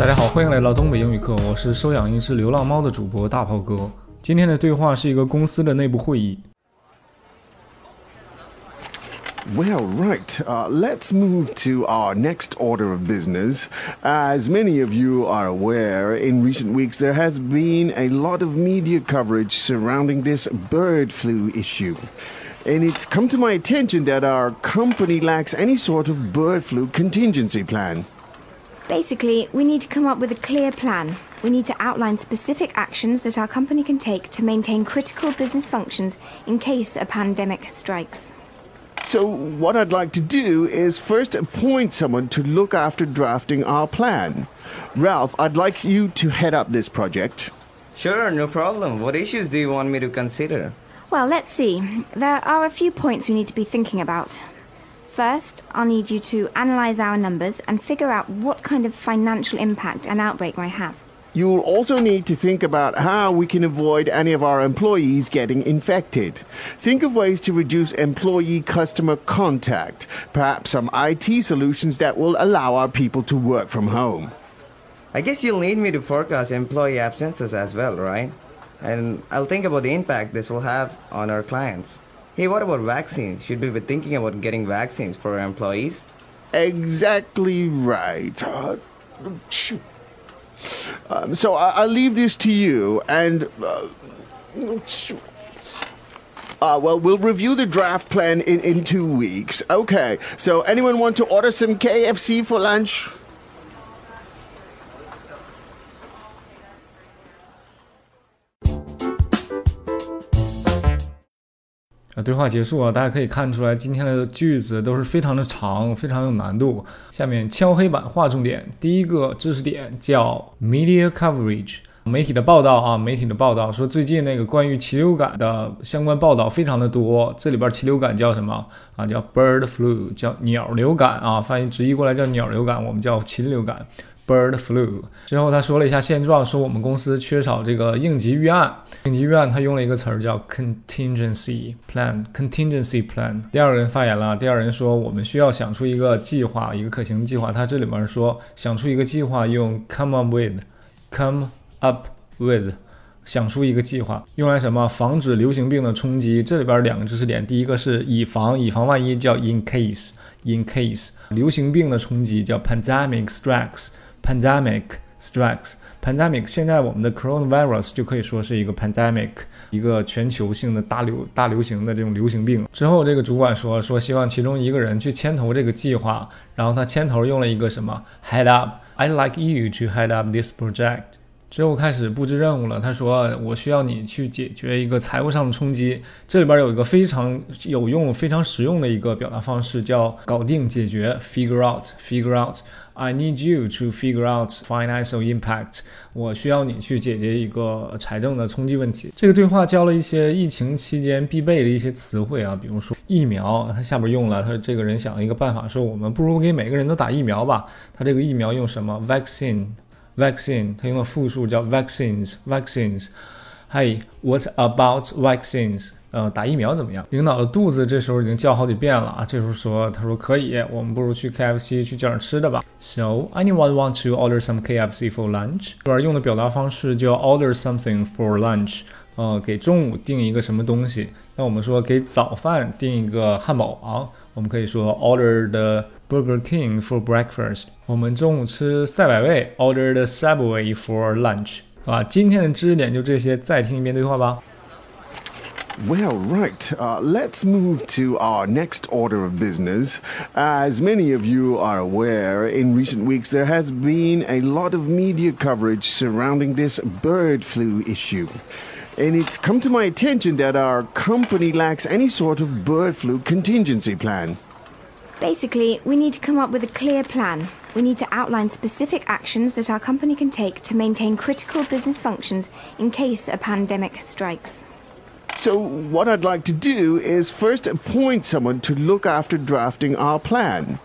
大家好，欢迎来到东北英语课，我是收养一只流浪猫的主播大炮哥。今天的对话是一个公司的内部会议。 Well, right. Uh, let's move to our next order of business. As many of you are aware, in recent weeks there has been a lot of media coverage surrounding this bird flu issue. And it's come to my attention that our company lacks any sort of bird flu contingency plan. Basically, we need to come up with a clear plan. We need to outline specific actions that our company can take to maintain critical business functions in case a pandemic strikes. So, what I'd like to do is first appoint someone to look after drafting our plan. Ralph, I'd like you to head up this project. Sure, no problem. What issues do you want me to consider? Well, let's see. There are a few points we need to be thinking about. First, I'll need you to analyze our numbers and figure out what kind of financial impact an outbreak might have. You'll also need to think about how we can avoid any of our employees getting infected. Think of ways to reduce employee customer contact, perhaps some IT solutions that will allow our people to work from home. I guess you'll need me to forecast employee absences as well, right? And I'll think about the impact this will have on our clients. Hey, what about vaccines? Should we be thinking about getting vaccines for our employees? Exactly right. Uh. Um, so I- I'll leave this to you, and. Uh, uh, well, we'll review the draft plan in, in two weeks. Okay, so anyone want to order some KFC for lunch? 啊，对话结束啊，大家可以看出来，今天的句子都是非常的长，非常有难度。下面敲黑板划重点，第一个知识点叫 media coverage，媒体的报道啊，媒体的报道说最近那个关于禽流感的相关报道非常的多，这里边禽流感叫什么啊？叫 bird flu，叫鸟流感啊，翻译直译过来叫鸟流感，我们叫禽流感。Bird flu 之后，他说了一下现状，说我们公司缺少这个应急预案。应急预案，他用了一个词儿叫 contingency plan。contingency plan。第二个人发言了，第二人说我们需要想出一个计划，一个可行计划。他这里面说想出一个计划用 come up with，come up with，想出一个计划，用来什么？防止流行病的冲击。这里边两个知识点，第一个是以防，以防万一叫 in case，in case。流行病的冲击叫 pandemic strikes。Pandemic strikes pandemic，现在我们的 coronavirus 就可以说是一个 pandemic，一个全球性的大流大流行的这种流行病。之后这个主管说说希望其中一个人去牵头这个计划，然后他牵头用了一个什么 head up. I'd like you to head up this project。之后开始布置任务了。他说：“我需要你去解决一个财务上的冲击。”这里边有一个非常有用、非常实用的一个表达方式，叫“搞定、解决 ”（figure out）。figure out。I need you to figure out financial impact。我需要你去解决一个财政的冲击问题。这个对话教了一些疫情期间必备的一些词汇啊，比如说疫苗，他下边用了他这个人想了一个办法，说我们不如给每个人都打疫苗吧。他这个疫苗用什么？vaccine。vaccine，它用的复数叫 vaccines，vaccines。Hey, what about vaccines？呃，打疫苗怎么样？领导的肚子这时候已经叫好几遍了啊！这时候说，他说可以，我们不如去 KFC 去叫点吃的吧。So anyone want to order some KFC for lunch？这边用的表达方式叫 order something for lunch。呃，给中午订一个什么东西？那我们说给早饭订一个汉堡王，我们可以说 order the Burger King for breakfast。我们中午吃赛百味，order the Subway for lunch。啊，今天的知识点就这些，再听一遍对话吧。 Well, right. Uh, let's move to our next order of business. As many of you are aware, in recent weeks there has been a lot of media coverage surrounding this bird flu issue. And it's come to my attention that our company lacks any sort of bird flu contingency plan. Basically, we need to come up with a clear plan. We need to outline specific actions that our company can take to maintain critical business functions in case a pandemic strikes. So, what I'd like to do is first appoint someone to look after drafting our plan.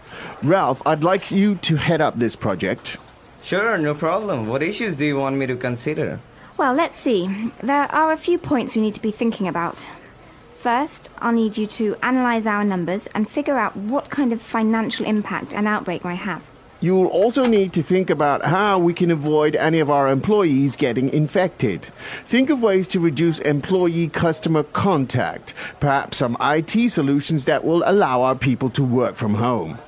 Ralph, I'd like you to head up this project. Sure, no problem. What issues do you want me to consider? Well, let's see. There are a few points we need to be thinking about. First, I'll need you to analyze our numbers and figure out what kind of financial impact an outbreak might have. You'll also need to think about how we can avoid any of our employees getting infected. Think of ways to reduce employee customer contact, perhaps some IT solutions that will allow our people to work from home.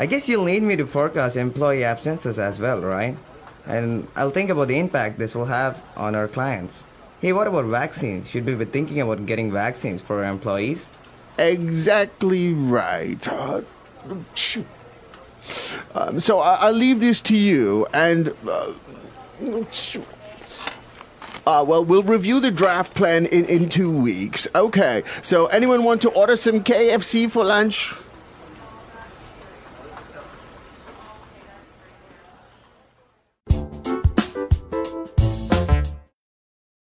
I guess you'll need me to forecast employee absences as well, right? And I'll think about the impact this will have on our clients. Hey, what about vaccines? Should we be thinking about getting vaccines for our employees? Exactly right. Uh. Um, so I- I'll leave this to you, and. Uh, uh, well, we'll review the draft plan in, in two weeks. Okay, so anyone want to order some KFC for lunch?